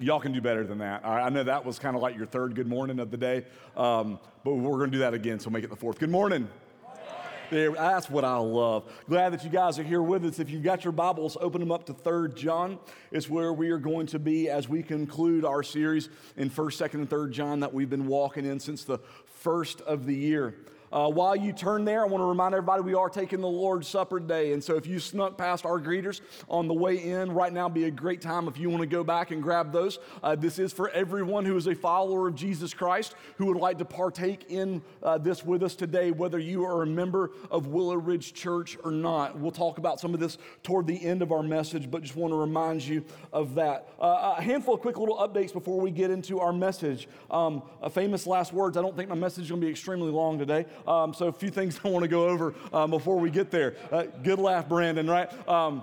Y'all can do better than that. All right, I know that was kind of like your third good morning of the day, um, but we're going to do that again, so make it the fourth. Good morning. There, that's what I love. Glad that you guys are here with us. If you've got your Bibles, open them up to 3rd John. It's where we are going to be as we conclude our series in 1st, 2nd, and 3rd John that we've been walking in since the first of the year. Uh, while you turn there, I want to remind everybody we are taking the Lord's Supper today. And so if you snuck past our greeters on the way in, right now be a great time if you want to go back and grab those. Uh, this is for everyone who is a follower of Jesus Christ who would like to partake in uh, this with us today, whether you are a member of Willow Ridge Church or not. We'll talk about some of this toward the end of our message, but just want to remind you of that. Uh, a handful of quick little updates before we get into our message. Um, famous last words. I don't think my message is going to be extremely long today. Um, so a few things I want to go over um, before we get there. Uh, good laugh, Brandon, right? Um,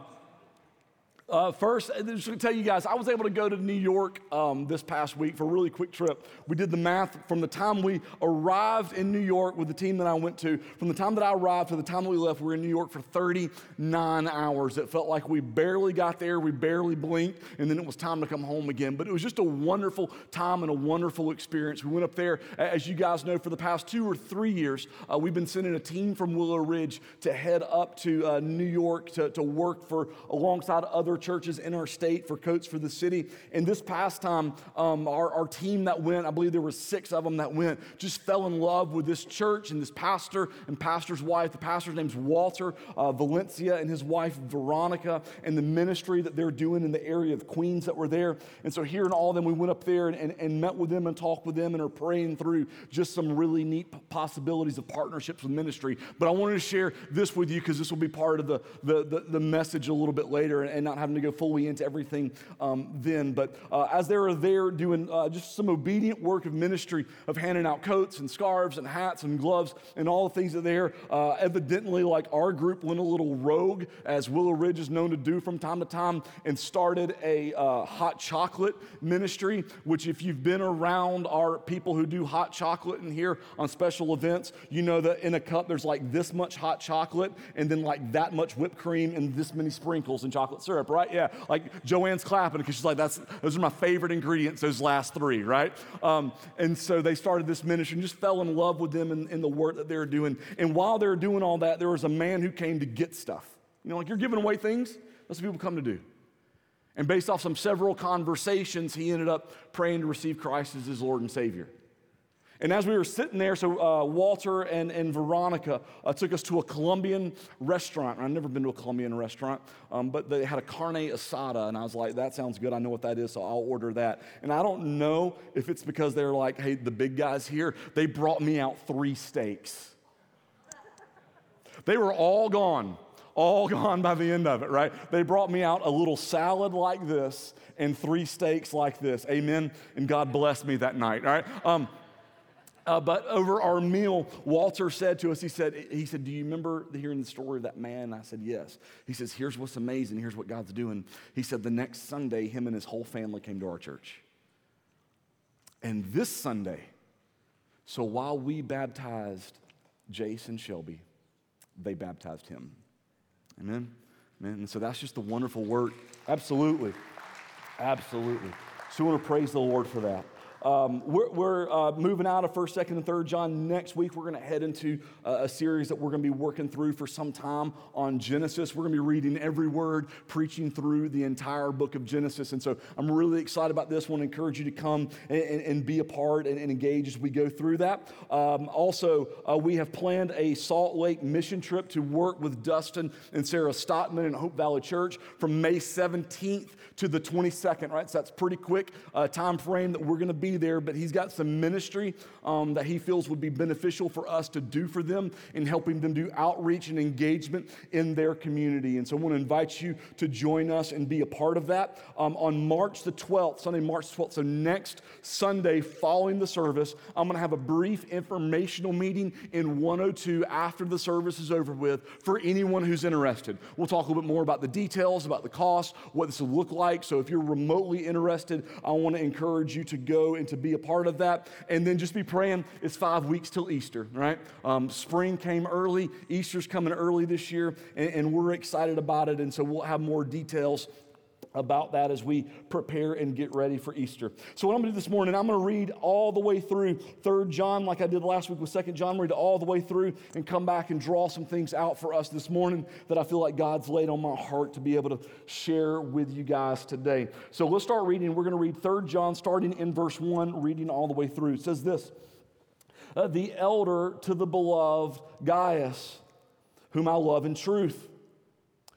uh, first, just to tell you guys, I was able to go to New York um, this past week for a really quick trip. We did the math from the time we arrived in New York with the team that I went to, from the time that I arrived to the time that we left, we were in New York for 39 hours. It felt like we barely got there, we barely blinked, and then it was time to come home again. But it was just a wonderful time and a wonderful experience. We went up there, as you guys know, for the past two or three years, uh, we've been sending a team from Willow Ridge to head up to uh, New York to, to work for alongside other churches in our state for Coats for the City. And this past time, um, our, our team that went, I believe there were six of them that went, just fell in love with this church and this pastor and pastor's wife. The pastor's name's Walter uh, Valencia and his wife Veronica and the ministry that they're doing in the area of Queens that were there. And so hearing all of them, we went up there and, and, and met with them and talked with them and are praying through just some really neat possibilities of partnerships with ministry. But I wanted to share this with you because this will be part of the, the, the, the message a little bit later and, and not have having to go fully into everything um, then. But uh, as they were there doing uh, just some obedient work of ministry of handing out coats and scarves and hats and gloves and all the things that there, uh, evidently, like our group went a little rogue, as Willow Ridge is known to do from time to time, and started a uh, hot chocolate ministry. Which, if you've been around our people who do hot chocolate in here on special events, you know that in a cup there's like this much hot chocolate and then like that much whipped cream and this many sprinkles and chocolate syrup, right? Right? Yeah, like Joanne's clapping because she's like, that's, those are my favorite ingredients, those last three, right? Um, and so they started this ministry and just fell in love with them and, in the work that they were doing. And while they were doing all that, there was a man who came to get stuff. You know, like you're giving away things, that's what people come to do. And based off some several conversations, he ended up praying to receive Christ as his Lord and Savior. And as we were sitting there, so uh, Walter and, and Veronica uh, took us to a Colombian restaurant. I've never been to a Colombian restaurant, um, but they had a carne asada, and I was like, that sounds good. I know what that is, so I'll order that. And I don't know if it's because they're like, hey, the big guys here, they brought me out three steaks. They were all gone, all gone by the end of it, right? They brought me out a little salad like this and three steaks like this. Amen. And God blessed me that night, all right? Um, uh, but over our meal, Walter said to us, he said, he said, do you remember hearing the story of that man? I said, yes. He says, here's what's amazing. Here's what God's doing. He said, the next Sunday, him and his whole family came to our church. And this Sunday, so while we baptized and Shelby, they baptized him. Amen? Amen. And so that's just a wonderful work. Absolutely. Absolutely. So we want to praise the Lord for that. Um, we're, we're uh, moving out of 1st, 2nd, and 3rd John. Next week, we're going to head into uh, a series that we're going to be working through for some time on Genesis. We're going to be reading every word, preaching through the entire book of Genesis. And so I'm really excited about this. I want to encourage you to come and, and, and be a part and, and, engage as we go through that. Um, also, uh, we have planned a Salt Lake mission trip to work with Dustin and Sarah Stottman and Hope Valley Church from May 17th to the 22nd, right? So that's pretty quick uh, time frame that we're going to be there, but he's got some ministry um, that he feels would be beneficial for us to do for them in helping them do outreach and engagement in their community. And so I want to invite you to join us and be a part of that. Um, on March the 12th, Sunday, March 12th, so next Sunday following the service, I'm going to have a brief informational meeting in 102 after the service is over with for anyone who's interested. We'll talk a little bit more about the details, about the cost, what this will look like. So if you're remotely interested, I want to encourage you to go and to be a part of that. And then just be praying. It's five weeks till Easter, right? Um, spring came early, Easter's coming early this year, and, and we're excited about it. And so we'll have more details about that as we prepare and get ready for Easter. So what I'm going to do this morning, I'm going to read all the way through 3 John like I did last week with 2 John, read all the way through and come back and draw some things out for us this morning that I feel like God's laid on my heart to be able to share with you guys today. So let's start reading. We're going to read 3 John starting in verse 1, reading all the way through. It says this, uh, the elder to the beloved Gaius, whom I love in truth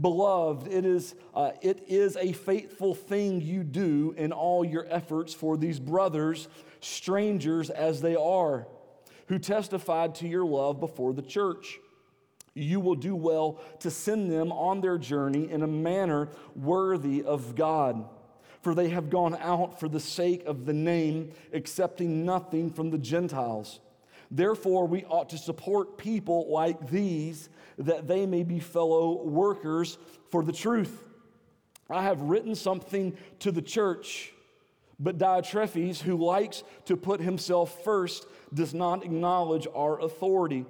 Beloved, it is, uh, it is a faithful thing you do in all your efforts for these brothers, strangers as they are, who testified to your love before the church. You will do well to send them on their journey in a manner worthy of God. For they have gone out for the sake of the name, accepting nothing from the Gentiles. Therefore, we ought to support people like these that they may be fellow workers for the truth. I have written something to the church, but Diotrephes, who likes to put himself first, does not acknowledge our authority.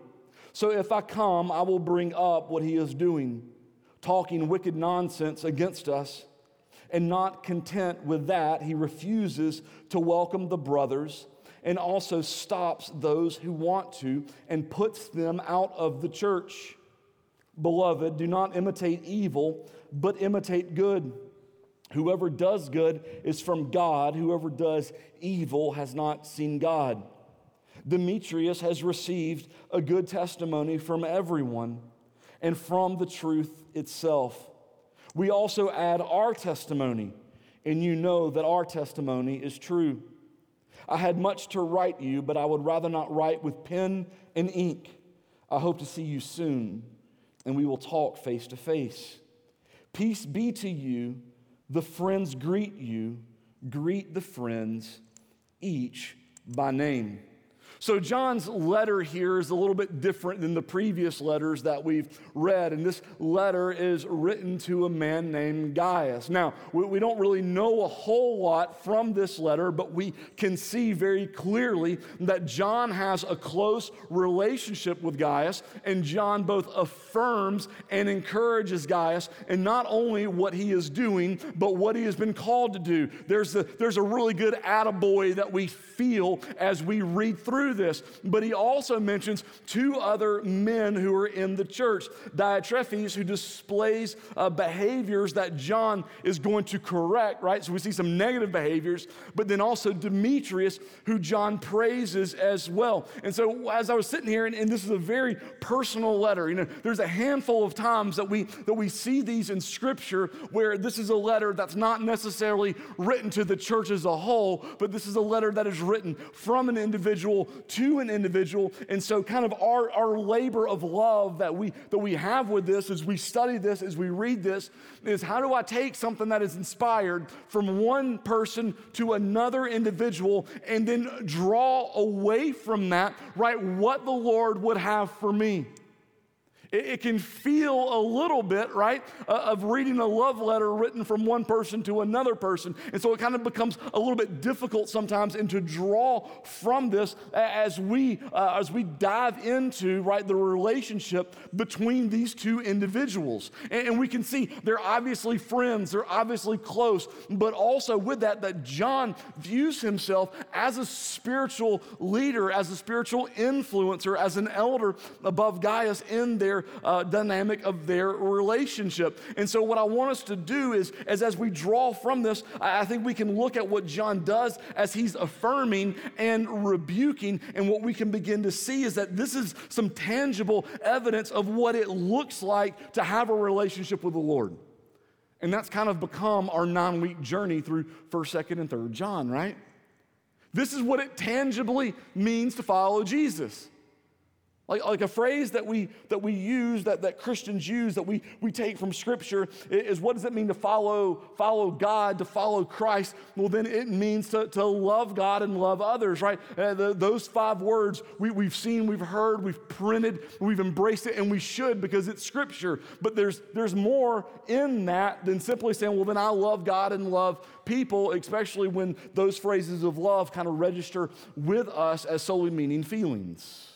So if I come, I will bring up what he is doing, talking wicked nonsense against us. And not content with that, he refuses to welcome the brothers and also stops those who want to and puts them out of the church. Beloved, do not imitate evil, but imitate good. Whoever does good is from God, whoever does evil has not seen God. Demetrius has received a good testimony from everyone and from the truth itself. We also add our testimony, and you know that our testimony is true. I had much to write you, but I would rather not write with pen and ink. I hope to see you soon and we will talk face to face. Peace be to you. The friends greet you. Greet the friends, each by name. So, John's letter here is a little bit different than the previous letters that we've read. And this letter is written to a man named Gaius. Now, we, don't really know a whole lot from this letter, but we can see very clearly that John has a close relationship with Gaius. And John both affirms and encourages Gaius in not only what he is doing, but what he has been called to do. There's a, there's a really good attaboy that we feel as we read through through this. But he also mentions two other men who are in the church Diotrephes, who displays uh, behaviors that John is going to correct, right? So we see some negative behaviors, but then also Demetrius, who John praises as well. And so as I was sitting here, and, and this is a very personal letter, you know, there's a handful of times that we that we see these in scripture where this is a letter that's not necessarily written to the church as a whole, but this is a letter that is written from an individual to an individual. And so, kind of our, our labor of love that we, that we have with this as we study this, as we read this, is how do I take something that is inspired from one person to another individual and then draw away from that, right, what the Lord would have for me? It, it can feel a little bit, right, uh, of reading a love letter written from one person to another person. And so it kind of becomes a little bit difficult sometimes and to draw from this as we, uh, as we dive into, right, the relationship between these two individuals. And, and we can see they're obviously friends, they're obviously close, but also with that, that John views himself as a spiritual leader, as a spiritual influencer, as an elder above Gaius in their uh, dynamic of their relationship. And so, what I want us to do is, is as we draw from this, I think we can look at what John does as he's affirming and rebuking. And what we can begin to see is that this is some tangible evidence of what it looks like to have a relationship with the Lord. And that's kind of become our nine week journey through 1st, 2nd, and 3rd John, right? This is what it tangibly means to follow Jesus. Like, like a phrase that we, that we use, that, that Christians use, that we, we take from Scripture is what does it mean to follow, follow God, to follow Christ? Well, then it means to, to love God and love others, right? Uh, the, those five words we, we've seen, we've heard, we've printed, we've embraced it, and we should because it's Scripture. But there's, there's more in that than simply saying, well, then I love God and love people, especially when those phrases of love kind of register with us as solely meaning feelings.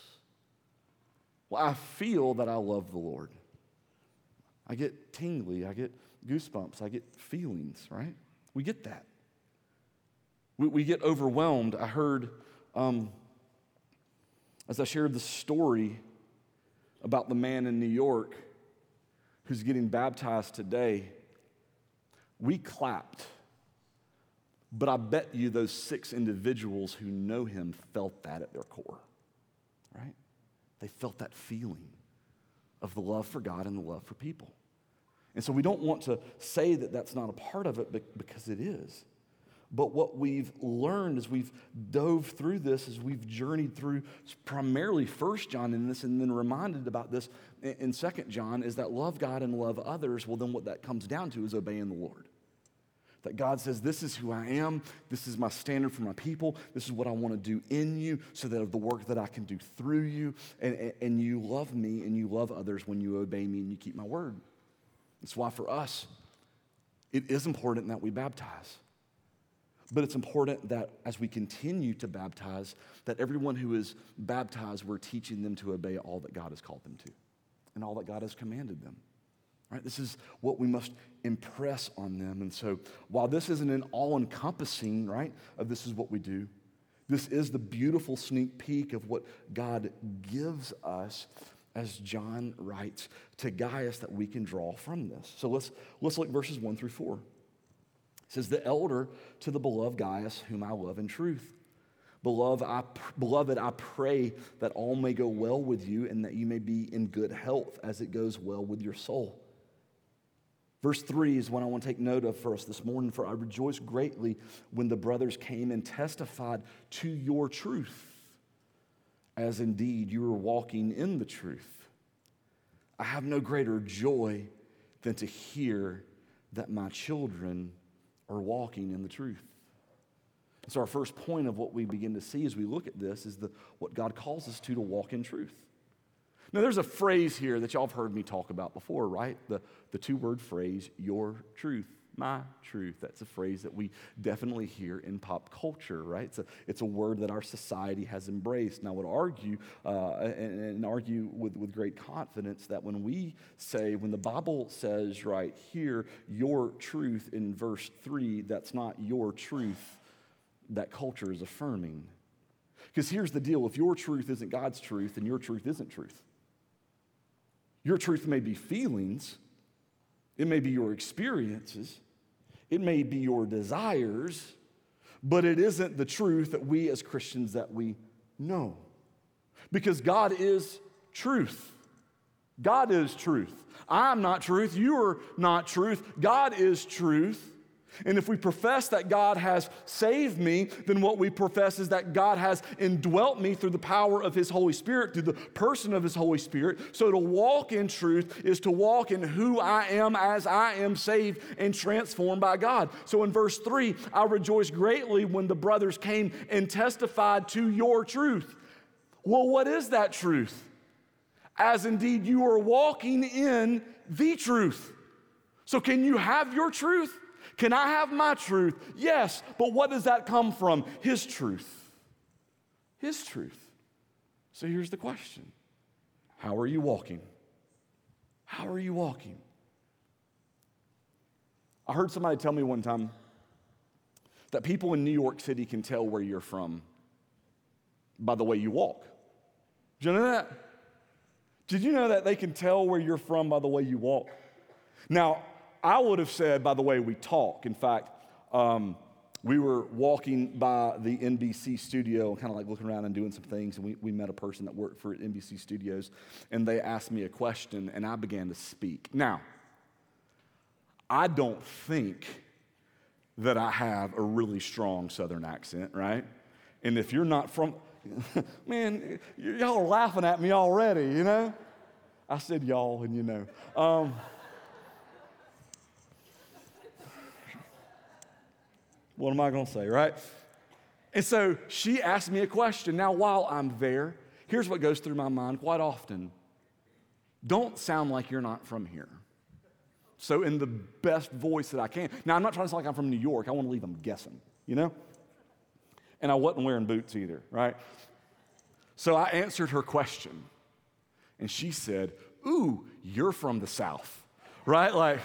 Well, I feel that I love the Lord. I get tingly, I get goosebumps, I get feelings, right? We get that. We, we get overwhelmed. I heard, um, as I shared the story about the man in New York who's getting baptized today, we clapped. But I bet you those six individuals who know him felt that at their core? They felt that feeling of the love for God and the love for people. And so we don't want to say that that's not a part of it because it is. But what we've learned as we've dove through this, as we've journeyed through primarily First John in this, and then reminded about this in Second John, is that love God and love others. Well, then what that comes down to is obeying the Lord. That God says, This is who I am. This is my standard for my people. This is what I want to do in you so that of the work that I can do through you. And, and, and you love me and you love others when you obey me and you keep my word. That's why for us, it is important that we baptize. But it's important that as we continue to baptize, that everyone who is baptized, we're teaching them to obey all that God has called them to and all that God has commanded them. Right? This is what we must impress on them. And so, while this isn't an all encompassing, right, of this is what we do, this is the beautiful sneak peek of what God gives us as John writes to Gaius that we can draw from this. So let's, let's look verses 1 through 4. It says, The elder to the beloved Gaius, whom I love in truth. Beloved I, beloved, I pray that all may go well with you and that you may be in good health as it goes well with your soul Verse 3 is what I want to take note of for us this morning. For I rejoice greatly when the brothers came and testified to your truth, as indeed you were walking in the truth. I have no greater joy than to hear that my children are walking in the truth. So, our first point of what we begin to see as we look at this is the, what God calls us to to walk in truth. Now, there's a phrase here that y'all have heard me talk about before, right? The, the two word phrase, your truth, my truth. That's a phrase that we definitely hear in pop culture, right? It's a, it's a word that our society has embraced. And I would argue, uh, and, and argue with, with great confidence, that when we say, when the Bible says right here, your truth in verse 3, that's not your truth, that culture is affirming. Because here's the deal if your truth isn't God's truth, then your truth isn't truth. Your truth may be feelings, it may be your experiences, it may be your desires, but it isn't the truth that we as Christians that we know. Because God is truth. God is truth. I'm not truth. You're not truth. God is truth. And if we profess that God has saved me, then what we profess is that God has indwelt me through the power of His Holy Spirit, through the person of His Holy Spirit. So to walk in truth is to walk in who I am as I am saved and transformed by God. So in verse 3, I rejoice greatly when the brothers came and testified to your truth. Well, what is that truth? as indeed you are walking in the truth. So, can you have your truth? Can I have my truth? Yes, but what does that come from? His truth. His truth. So, here's the question How are you walking? How are you walking? I heard somebody tell me one time that people in New York City can tell where you're from by the way you walk. Did you know that? Did you know that they can tell where you're from by the way you walk? Now, I would have said by the way we talk. In fact, um, we were walking by the NBC studio kind of like looking around and doing some things, and we, we met a person that worked for NBC Studios, and they asked me a question, and I began to speak. Now, I don't think that I have a really strong Southern accent, right? And if you're not from, man, y'all are laughing at me already, you know? I said y'all, and you know. Um, what am I going to say, right? And so she asked me a question. Now, while I'm there, here's what goes through my mind quite often don't sound like you're not from here. So, in the best voice that I can. Now, I'm not trying to sound like I'm from New York. I want to leave them guessing, you know? And I wasn't wearing boots either, right? So I answered her question. And she said, Ooh, you're from the South, right? Like,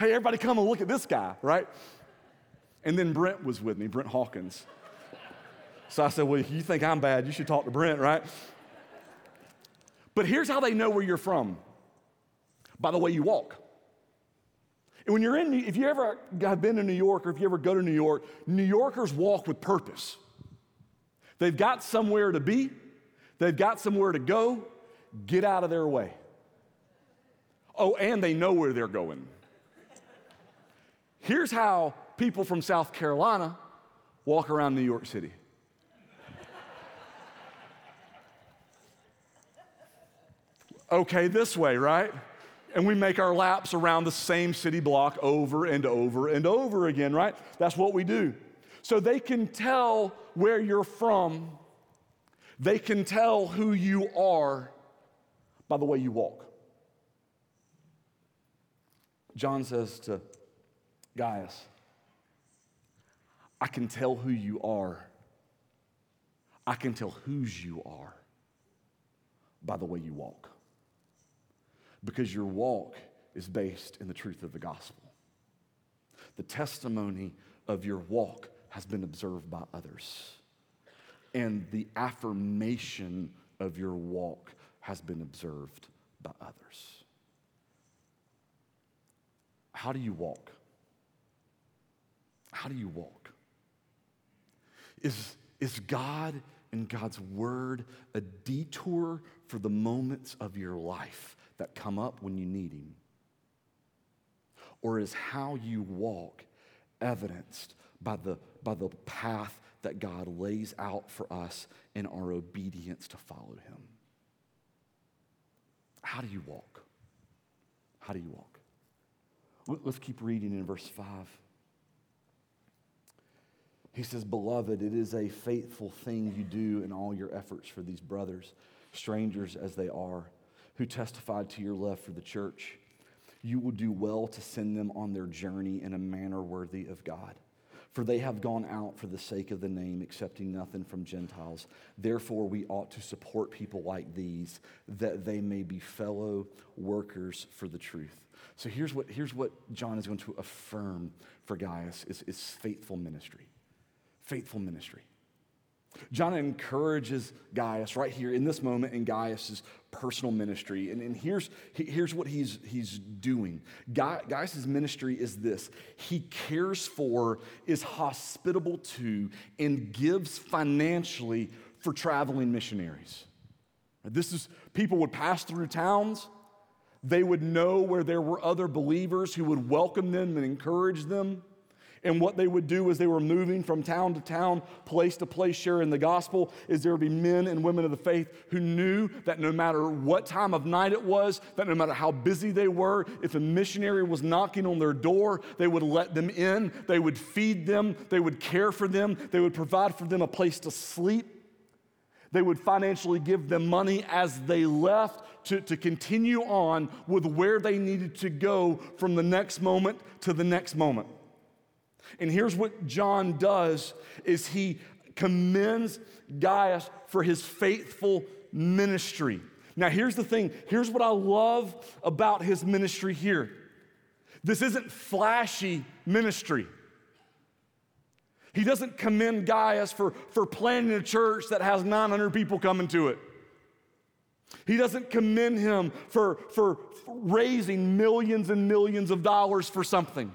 hey, everybody come and look at this guy, right? And then Brent was with me, Brent Hawkins. So I said, Well, you think I'm bad, you should talk to Brent, right? But here's how they know where you're from by the way you walk. And when you're in, if you ever have been to New York or if you ever go to New York, New Yorkers walk with purpose. They've got somewhere to be, they've got somewhere to go. Get out of their way. Oh, and they know where they're going. Here's how people from South Carolina walk around New York City. Okay, this way, right? And we make our laps around the same city block over and over and over again, right? That's what we do. So they can tell where you're from, they can tell who you are by the way you walk. John says to Gaius, I can tell who you are. I can tell whose you are by the way you walk. Because your walk is based in the truth of the gospel. The testimony of your walk has been observed by others. And the affirmation of your walk has been observed by others. How do you walk? How do you walk? Is, is God and God's word a detour for the moments of your life that come up when you need Him? Or is how you walk evidenced by the, by the path that God lays out for us in our obedience to follow Him? How do you walk? How do you walk? Let's keep reading in verse 5. He says, Beloved, it is a faithful thing you do in all your efforts for these brothers, strangers as they are, who testified to your love for the church. You will do well to send them on their journey in a manner worthy of God. For they have gone out for the sake of the name, accepting nothing from Gentiles. Therefore, we ought to support people like these, that they may be fellow workers for the truth. So here's what, here's what John is going to affirm for Gaius is, is faithful ministry. Faithful ministry. John encourages Gaius right here in this moment in Gaius's personal ministry. And, and here's, here's what he's, he's doing Gaius's ministry is this he cares for, is hospitable to, and gives financially for traveling missionaries. This is people would pass through towns. They would know where there were other believers who would welcome them and encourage them. And what they would do as they were moving from town to town, place to place, sharing the gospel, is there would be men and women of the faith who knew that no matter what time of night it was, that no matter how busy they were, if a missionary was knocking on their door, they would let them in, they would feed them, they would care for them, they would provide for them a place to sleep. They would financially give them money as they left to, to continue on with where they needed to go from the next moment to the next moment. And here's what John does is he commends Gaius for his faithful ministry. Now here's the thing, here's what I love about his ministry here. This isn't flashy ministry. He doesn't commend Gaius for, for planting a church that has 900 people coming to it. He doesn't commend him for, for raising millions and millions of dollars for something.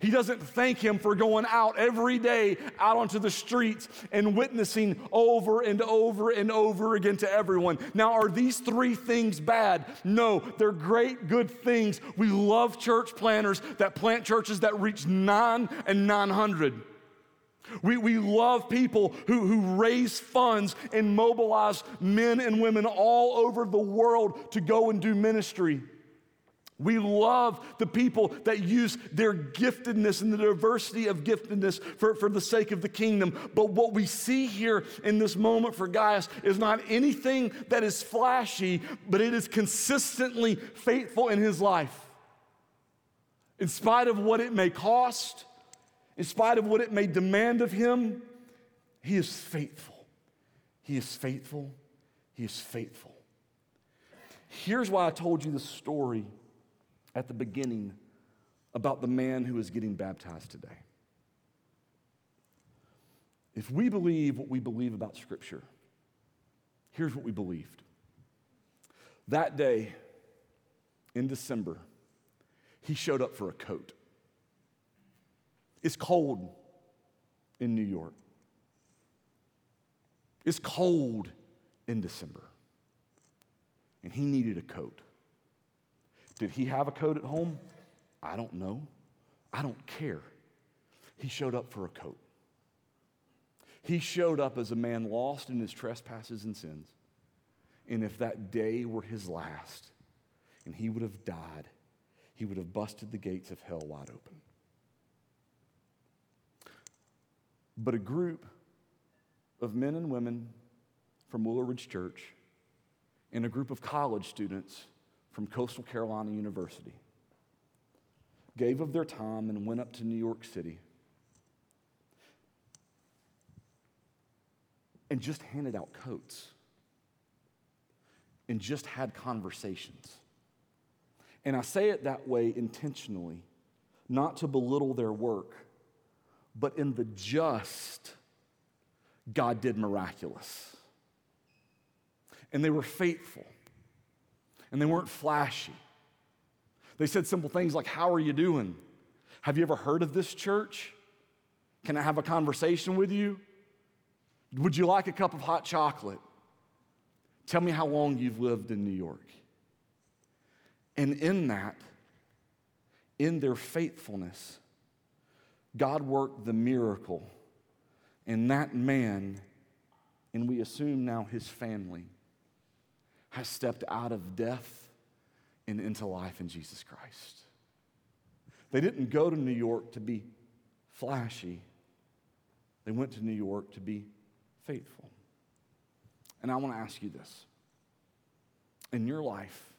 He doesn't thank him for going out every day out onto the streets and witnessing over and over and over again to everyone. Now, are these three things bad? No, they're great, good things. We love church planners that plant churches that reach nine and 900. We, we love people who, who raise funds and mobilize men and women all over the world to go and do ministry. We love the people that use their giftedness and the diversity of giftedness for, for the sake of the kingdom. But what we see here in this moment for Gaius is not anything that is flashy, but it is consistently faithful in his life. In spite of what it may cost, in spite of what it may demand of him, he is faithful. He is faithful. He is faithful. Here's why I told you the story at the beginning about the man who is getting baptized today. If we believe what we believe about Scripture, here's what we believed. That day in December, he showed up for a coat. It's cold in New York. It's cold in December. And he needed a coat. Did he have a coat at home? I don't know. I don't care. He showed up for a coat. He showed up as a man lost in his trespasses and sins. And if that day were his last and he would have died, he would have busted the gates of hell wide open. But a group of men and women from Willow Ridge Church and a group of college students from Coastal Carolina University gave of their time and went up to New York City and just handed out coats and just had conversations. And I say it that way intentionally, not to belittle their work but in the just, God did miraculous. And they were faithful, and they weren't flashy. They said simple things like, How are you doing? Have you ever heard of this church? Can I have a conversation with you? Would you like a cup of hot chocolate? Tell me how long you've lived in New York. And in that, in their faithfulness, God worked the miracle, and that man, and we assume now his family, has stepped out of death and into life in Jesus Christ. They didn't go to New York to be flashy, they went to New York to be faithful. And I want to ask you this in your life,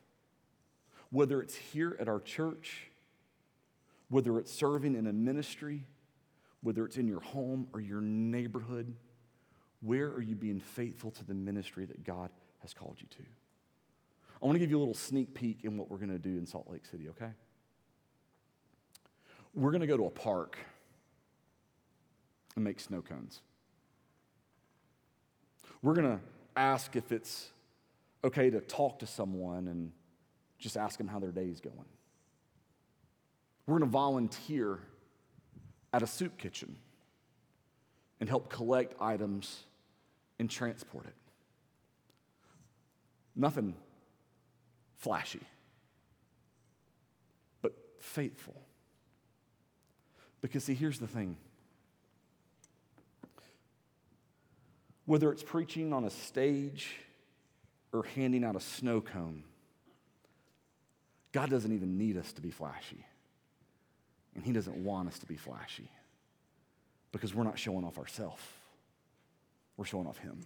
whether it's here at our church, whether it's serving in a ministry, whether it's in your home or your neighborhood, where are you being faithful to the ministry that God has called you to? I want to give you a little sneak peek in what we're going to do in Salt Lake City, okay? We're going to go to a park and make snow cones. We're going to ask if it's okay to talk to someone and just ask them how their day is going. We're going to volunteer at a soup kitchen and help collect items and transport it. Nothing flashy, but faithful. Because, see, here's the thing whether it's preaching on a stage or handing out a snow cone, God doesn't even need us to be flashy. And He doesn't want us to be flashy because we're not showing off ourselves, we're showing off Him.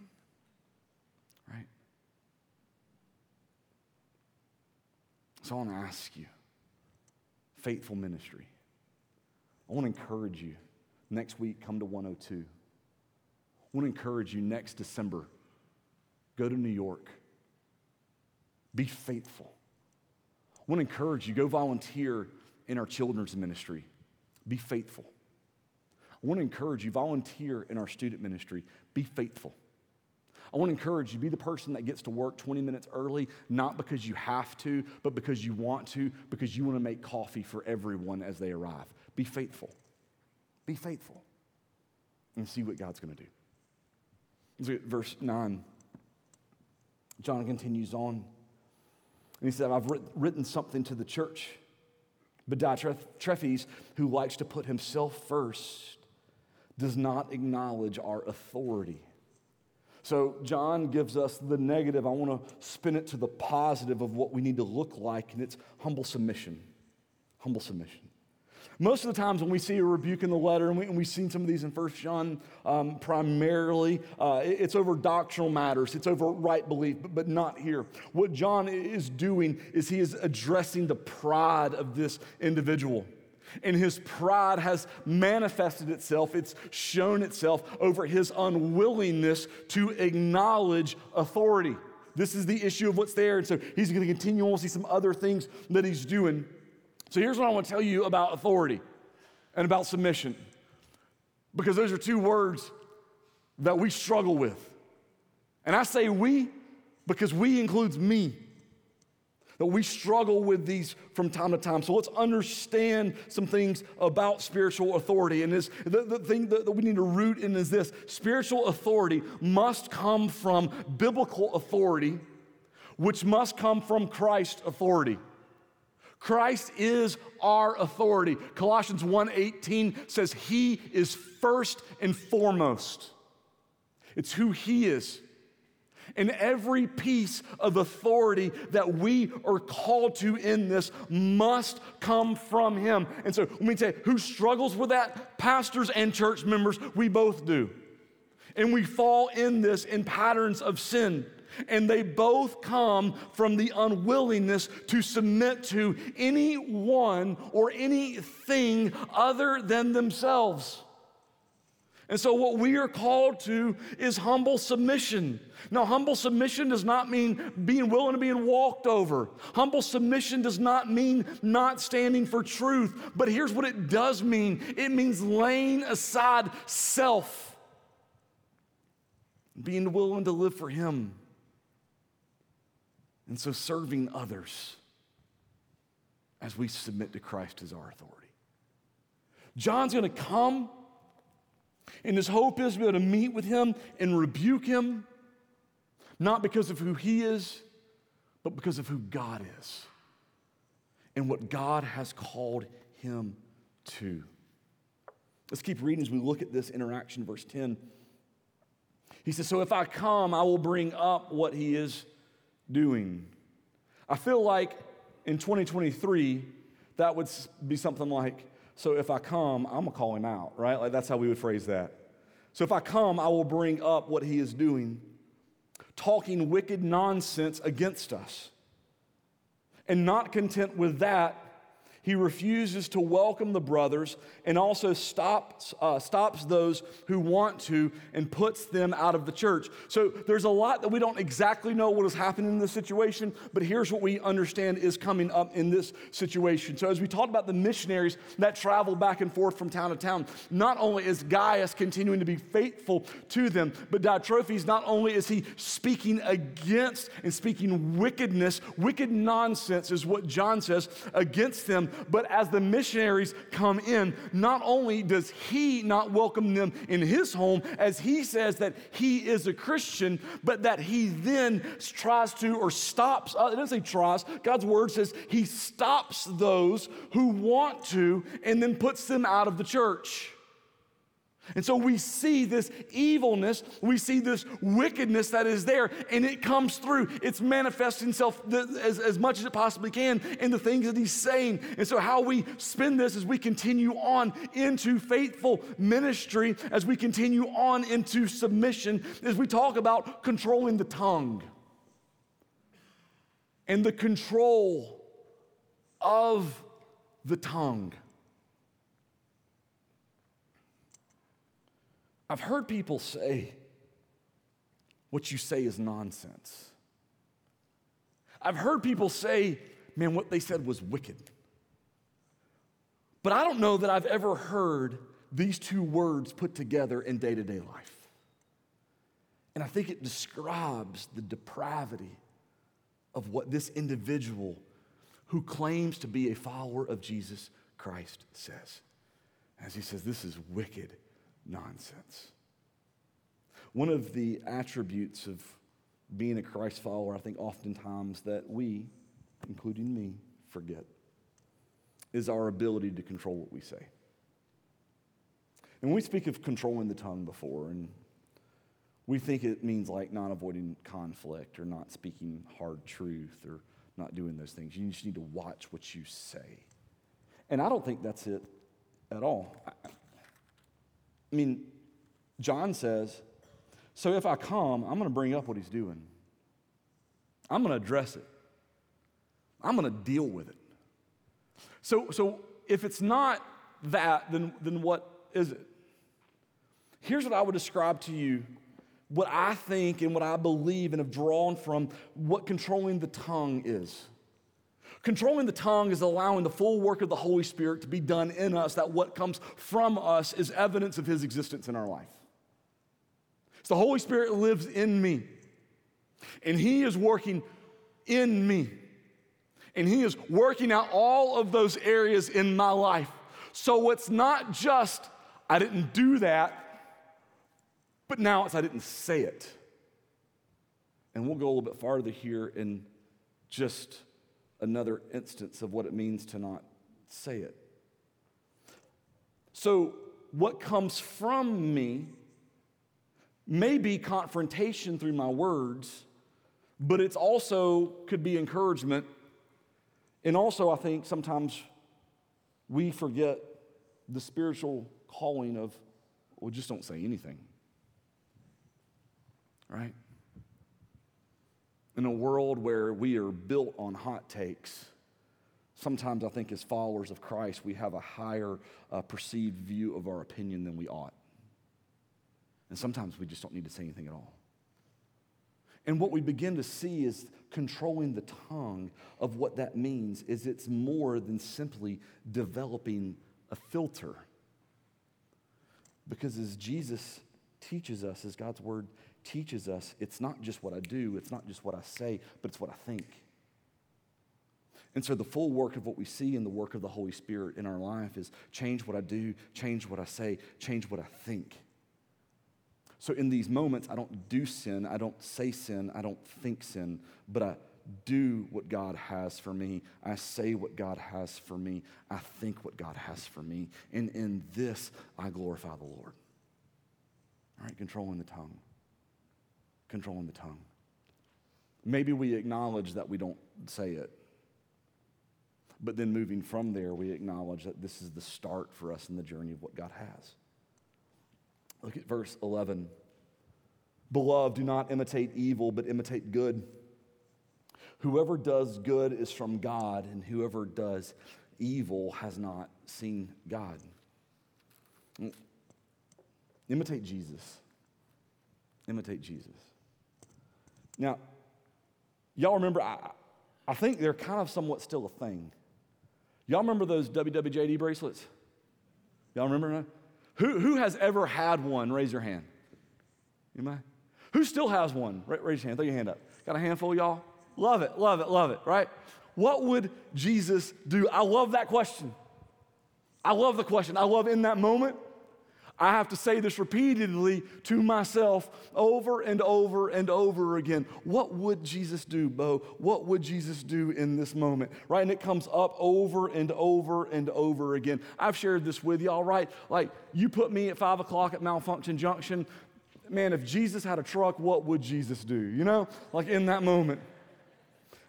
So I want to ask you faithful ministry. I want to encourage you next week, come to 102. I want to encourage you next December, go to New York. Be faithful. I want to encourage you, go volunteer in our children's ministry. Be faithful. I want to encourage you, volunteer in our student ministry. Be faithful. I want to encourage you, to be the person that gets to work 20 minutes early, not because you have to, but because you want to, because you want to make coffee for everyone as they arrive. Be faithful. Be faithful. And see what God's going to do. Look at verse 9. John continues on. And he said, I've written something to the church. But Diotrephes, who likes to put himself first, does not acknowledge our authority. So, John gives us the negative. I want to spin it to the positive of what we need to look like, and it's humble submission. Humble submission. Most of the times when we see a rebuke in the letter, and, we, have seen some of these in First John um, primarily, uh, it's over doctrinal matters, it's over right belief, but, but not here. What John is doing is he is addressing the pride of this individual and his pride has manifested itself, it's shown itself over his unwillingness to acknowledge authority. This is the issue of what's there. And so he's going to continue on, see some other things that he's doing. So here's what I want to tell you about authority and about submission, because those are two words that we struggle with. And I say we because we includes me that we struggle with these from time to time. So let's understand some things about spiritual authority. And this, the, the thing that, that we need to root in is this spiritual authority must come from biblical authority, which must come from Christ's authority. Christ is our authority. Colossians 1:18 says he is first and foremost. It's who he is. And every piece of authority that we are called to in this must come from Him. And so let me who struggles with that? Pastors and church members, we both do. And we fall in this in patterns of sin. And they both come from the unwillingness to submit to anyone or anything other than themselves. And so, what we are called to is humble submission. Now, humble submission does not mean being willing to be walked over. Humble submission does not mean not standing for truth. But here's what it does mean it means laying aside self, being willing to live for Him. And so, serving others as we submit to Christ as our authority. John's going to come and his hope is to be able to meet with him and rebuke him, not because of who he is, but because of who God is and what God has called him to. Let's keep reading as we look at this interaction, verse 10. He says, So if I come, I will bring up what he is doing. I feel like in 2023, that would be something like, so if I come, I'm going to call him out, right? Like that's how we would phrase that. So if I come, I will bring up what he is doing, talking wicked nonsense against us. And not content with that, he refuses to welcome the brothers and also stops, uh, stops those who want to and puts them out of the church. So there's a lot that we don't exactly know what is happening in this situation, but here's what we understand is coming up in this situation. So as we talked about the missionaries that travel back and forth from town to town, not only is Gaius continuing to be faithful to them, but Diotrephes, not only is he speaking against and speaking wickedness, wicked nonsense is what John says, against them, but as the missionaries come in, not only does he not welcome them in his home, as he says that he is a Christian, but that he then tries to or stops, uh, it doesn't say tries, God's word says he stops those who want to and then puts them out of the church. And so we see this evilness, we see this wickedness that is there, and it comes through. It's manifesting itself as, as much as it possibly can in the things that he's saying. And so, how we spend this as we continue on into faithful ministry, as we continue on into submission, as we talk about controlling the tongue and the control of the tongue. I've heard people say, what you say is nonsense. I've heard people say, man, what they said was wicked. But I don't know that I've ever heard these two words put together in day to day life. And I think it describes the depravity of what this individual who claims to be a follower of Jesus Christ says. As he says, this is wicked nonsense. One of the attributes of being a Christ follower, I think oftentimes that we, including me, forget, is our ability to control what we say. And we speak of controlling the tongue before, and we think it means like not avoiding conflict or not speaking hard truth or not doing those things. You just need to watch what you say. And I don't think that's it at all. I mean, John says, so if I come, I'm going to bring up what he's doing. I'm going to address it. I'm going to deal with it. So, so if it's not that, then, then what is it? Here's what I would describe to you what I think and what I believe and have drawn from what controlling the tongue is. Controlling the tongue is allowing the full work of the Holy Spirit to be done in us, that what comes from us is evidence of His existence in our life. So the Holy Spirit lives in me, and He is working in me. And He is working out all of those areas in my life. So it's not just, I didn't do that, but now it's, I didn't say it. And we'll go a little bit farther here in just another instance of what it means to not say it. So, what comes from me may be confrontation through my words, but it's also could be encouragement. And also, I think sometimes we forget the spiritual calling of, well, just don't say anything. Right? In a world where we are built on hot takes, sometimes I think as followers of Christ, we have a higher uh, perceived view of our opinion than we ought. And sometimes we just don't need to say anything at all. And what we begin to see is controlling the tongue of what that means is it's more than simply developing a filter. Because as Jesus teaches us, as God's word teaches us, it's not just what I do, it's not just what I say, but it's what I think. And so, the full work of what we see in the work of the Holy Spirit in our life is change what I do, change what I say, change what I think. So in these moments, I don't do sin, I don't say sin, I don't think sin, but I do what God has for me. I say what God has for me. I think what God has for me. And in this, I glorify the Lord. All right, controlling the tongue. Controlling the tongue. Maybe we acknowledge that we don't say it. But then moving from there, we acknowledge that this is the start for us in the journey of what God has. Look at verse 11. Beloved, do not imitate evil, but imitate good. Whoever does good is from God, and whoever does evil has not seen God. Imitate Jesus. Imitate Jesus. Now, y'all remember, I, I think they're kind of somewhat still a thing. Y'all remember those WWJD bracelets? Y'all remember? Who, who has ever had one? Raise your hand. Anybody? Who still has one? Raise your hand. Throw your hand up. Got a handful, y'all? Love it, love it, love it, right? What would Jesus do? I love that question. I love the question. I love in that moment. I have to say this repeatedly to myself over and over and over again. What would Jesus do, Bo? What would Jesus do in this moment? Right? And it comes up over and over and over again. I've shared this with y'all, right? Like, you put me at five o'clock at Malfunction Junction. Man, if Jesus had a truck, what would Jesus do? You know, like in that moment.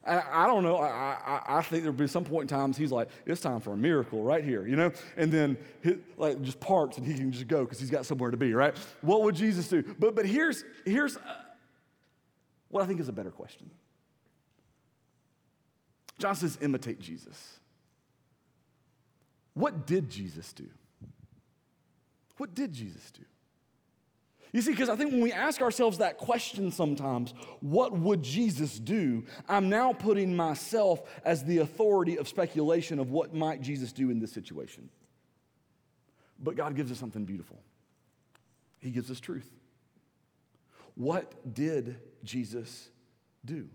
I, I don't know. I, I, I, think there'll be some point in times he's like, it's time for a miracle right here, you know? And then he, like just parks and he can just go because he's got somewhere to be, right? What would Jesus do? But, but here's, here's uh, what I think is a better question. John says, imitate Jesus. what did Jesus do? What did Jesus do? You see, because I think when we ask ourselves that question sometimes, what would Jesus do? I'm now putting myself as the authority of speculation of what might Jesus do in this situation. But God gives us something beautiful. He gives us truth. What did Jesus do?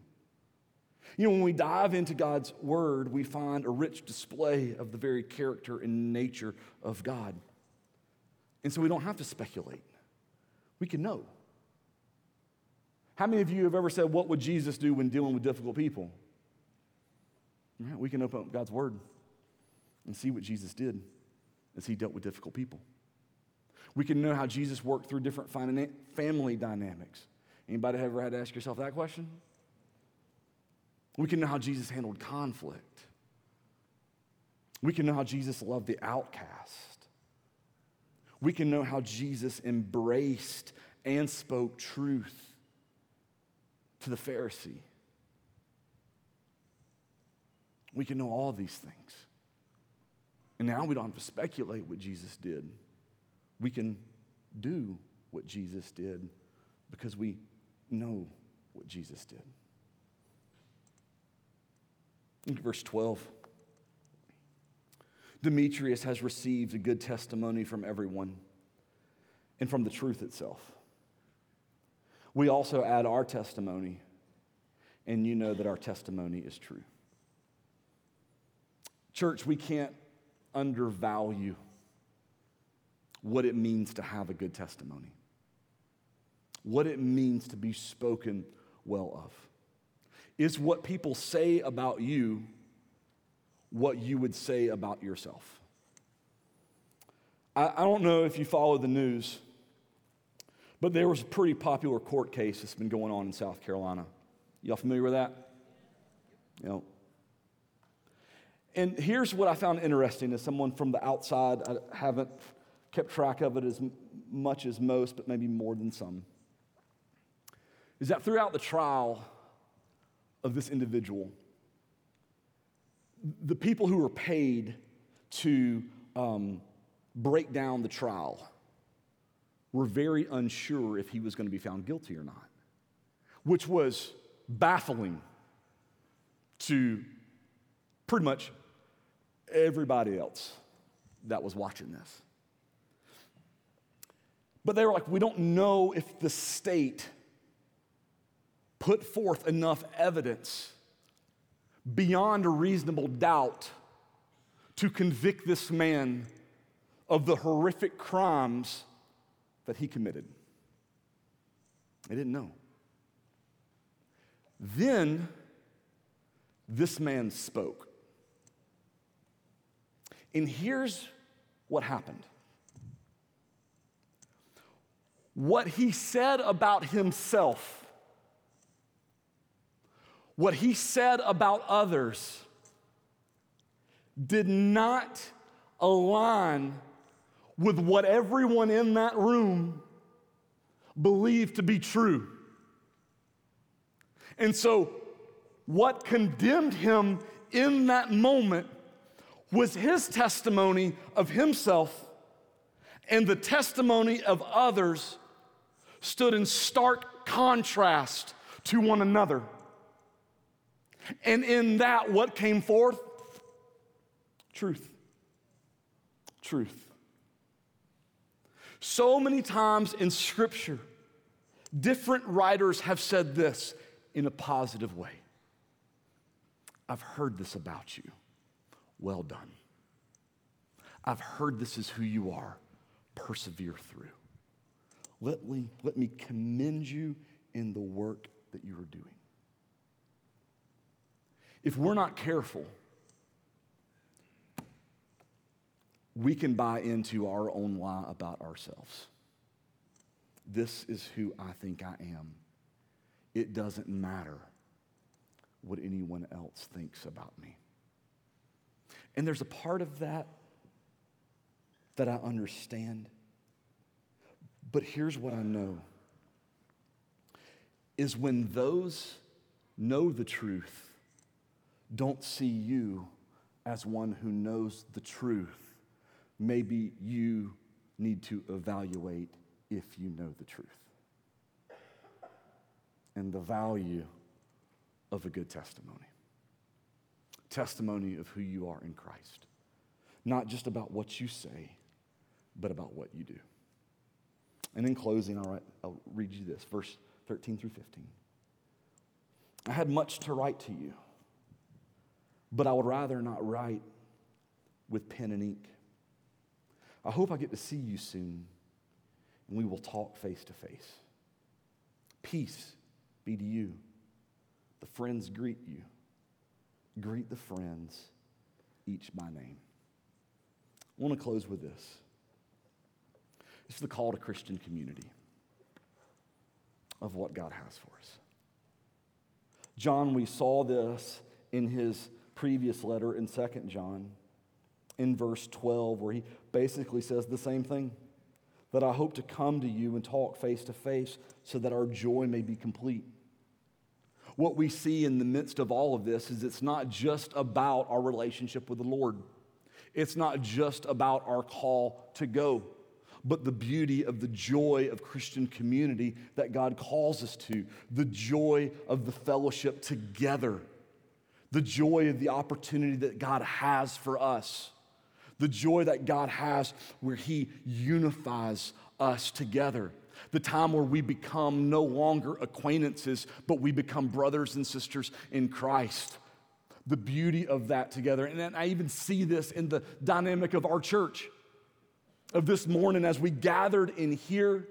You know, when we dive into God's word, we find a rich display of the very character and nature of God. And so we don't have to speculate we can know. How many of you have ever said, What would Jesus do when dealing with difficult people? Yeah, we can open up God's Word and see what Jesus did as He dealt with difficult people. We can know how Jesus worked through different family dynamics. Anybody ever had to ask yourself that question? We can know how Jesus handled conflict. We can know how Jesus loved the outcast we can know how Jesus embraced and spoke truth to the Pharisee. We can know all these things. And now we don't have to speculate what Jesus did. We can do what Jesus did because we know what Jesus did. Look at verse 12. Demetrius has received a good testimony from everyone and from the truth itself. We also add our testimony, and you know that our testimony is true. Church, we can't undervalue what it means to have a good testimony, what it means to be spoken well of. Is what people say about you what you would say about yourself. I, I don't know if you follow the news, but there was a pretty popular court case that's been going on in South Carolina. Y'all familiar with that? You know. And here's what I found interesting as someone from the outside. I haven't kept track of it as much as most, but maybe more than some. Is that throughout the trial of this individual, the people who were paid to um, break down the trial were very unsure if he was going to be found guilty or not, which was baffling to pretty much everybody else that was watching this. But they were like, we don't know if the state put forth enough evidence beyond a reasonable doubt to convict this man of the horrific crimes that he committed. They didn't know. Then this man spoke. And here's what happened. What he said about himself what he said about others did not align with what everyone in that room believed to be true. And so, what condemned him in that moment was his testimony of himself, and the testimony of others stood in stark contrast to one another. And in that, what came forth? Truth. Truth. So many times in Scripture, different writers have said this in a positive way I've heard this about you. Well done. I've heard this is who you are. Persevere through. Let me, let me commend you in the work that you are doing if we're not careful, we can buy into our own lie about ourselves. This is who I think I am. It doesn't matter what anyone else thinks about me. And there's a part of that that I understand. But here's what I know is when those know the truth don't see you as one who knows the truth, maybe you need to evaluate if you know the truth and the value of a good testimony. Testimony of who you are in Christ. Not just about what you say, but about what you do. And in closing, all right, I'll read you this verse 13 through 15. I had much to write to you, but I would rather not write with pen and ink. I hope I get to see you soon and we will talk face to face. Peace be to you. The friends greet you. Greet the friends, each by name. I want to close with this. This is the call to Christian community of what God has for us. John, we saw this in his previous letter in 2 John, in verse 12, where he basically says the same thing that I hope to come to you and talk face to face so that our joy may be complete. What we see in the midst of all of this is it's not just about our relationship with the Lord. It's not just about our call to go, but the beauty of the joy of Christian community that God calls us to, the joy of the fellowship together, the joy of the opportunity that God has for us the joy that God has where He unifies us together. The time where we become no longer acquaintances, but we become brothers and sisters in Christ. The beauty of that together. And I even see this in the dynamic of our church. Of this morning, as we gathered in here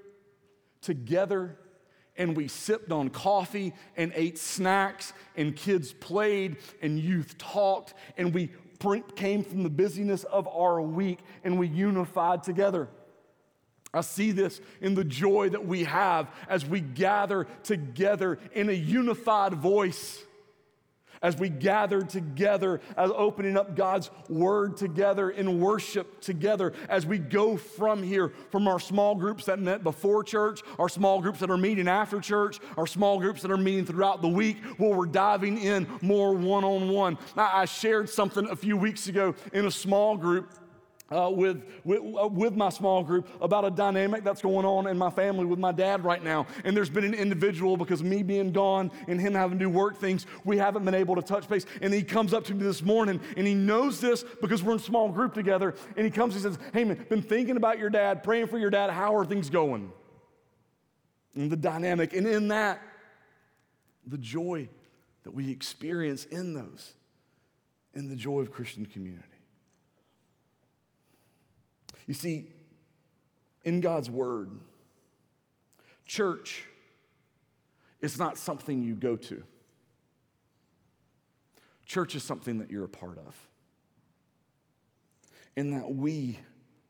together and we sipped on coffee and ate snacks, and kids played and youth talked, and we came from the busyness of our week and we unified together. I see this in the joy that we have as we gather together in a unified voice as we gather together, as opening up God's word together in worship together, as we go from here, from our small groups that met before church, our small groups that are meeting after church, our small groups that are meeting throughout the week, where we're diving in more one on one. I shared something a few weeks ago in a small group uh, with, with, uh, with my small group about a dynamic that's going on in my family with my dad right now. And there's been an individual, because me being gone and him having to work things, we haven't been able to touch base. And he comes up to me this morning and he knows this because we're in small group together. And he comes and says, Hey, man, been thinking about your dad, praying for your dad. How are things going? And the dynamic. And in that, the joy that we experience in those, in the joy of Christian community. You see, in God's Word, church is not something you go to. Church is something that you're a part of. And that we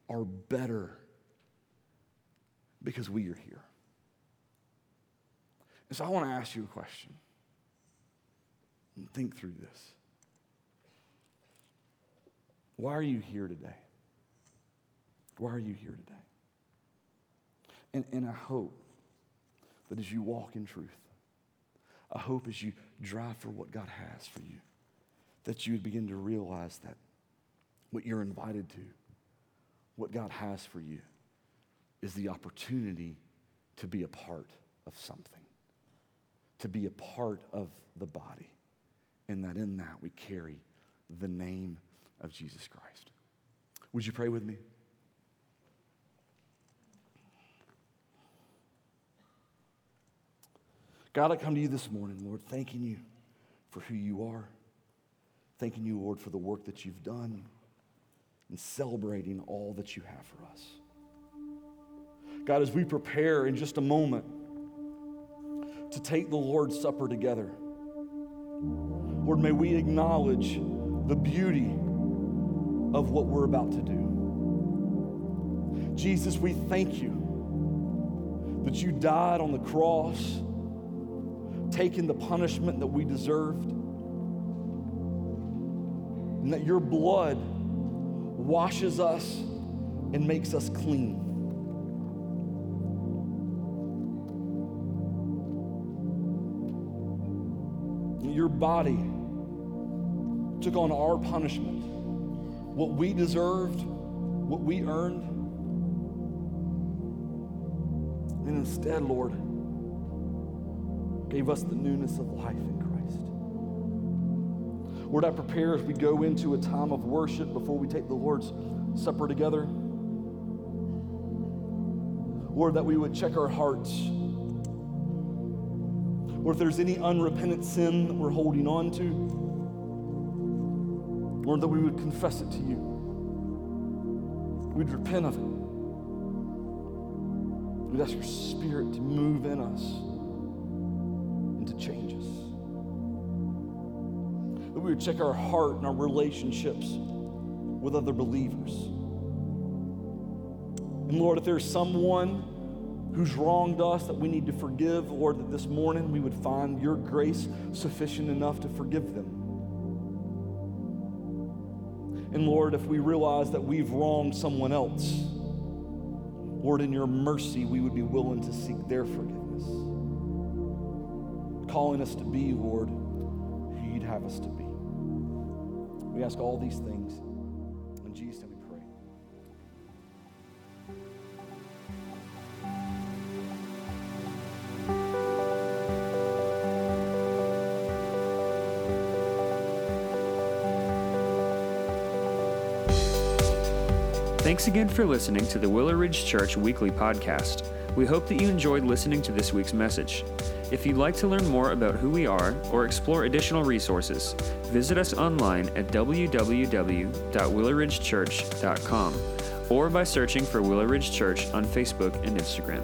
are better because we are here. And so I want to ask you a question think through this. Why are you here today? Why are you here today? And, and I hope that as you walk in truth, I hope as you drive for what God has for you, that you would begin to realize that what you're invited to, what God has for you, is the opportunity to be a part of something, to be a part of the body, and that in that we carry the name of Jesus Christ. Would you pray with me? God, I come to you this morning, Lord, thanking you for who you are. Thanking you, Lord, for the work that you've done and celebrating all that you have for us. God, as we prepare in just a moment to take the Lord's Supper together, Lord, may we acknowledge the beauty of what we're about to do. Jesus, we thank you that you died on the cross taken the punishment that we deserved, and that your blood washes us and makes us clean. Your body took on our punishment, what we deserved, what we earned. And instead, Lord, gave us the newness of life in Christ. Lord, I prepare as we go into a time of worship before we take the Lord's Supper together. Lord, that we would check our hearts. Or if there's any unrepentant sin that we're holding on to, Lord, that we would confess it to you. We'd repent of it. We'd ask your spirit to move in us to change us. That we would check our heart and our relationships with other believers. And Lord, if there's someone who's wronged us that we need to forgive, Lord, that this morning we would find your grace sufficient enough to forgive them. And Lord, if we realize that we've wronged someone else, Lord, in your mercy, we would be willing to seek their forgiveness. Calling us to be, Lord, who you'd have us to be. We ask all these things. In Jesus' name we pray. Thanks again for listening to the Willow Ridge Church Weekly Podcast. We hope that you enjoyed listening to this week's message. If you'd like to learn more about who we are or explore additional resources, visit us online at www.willowridgechurch.com or by searching for Willow Ridge Church on Facebook and Instagram.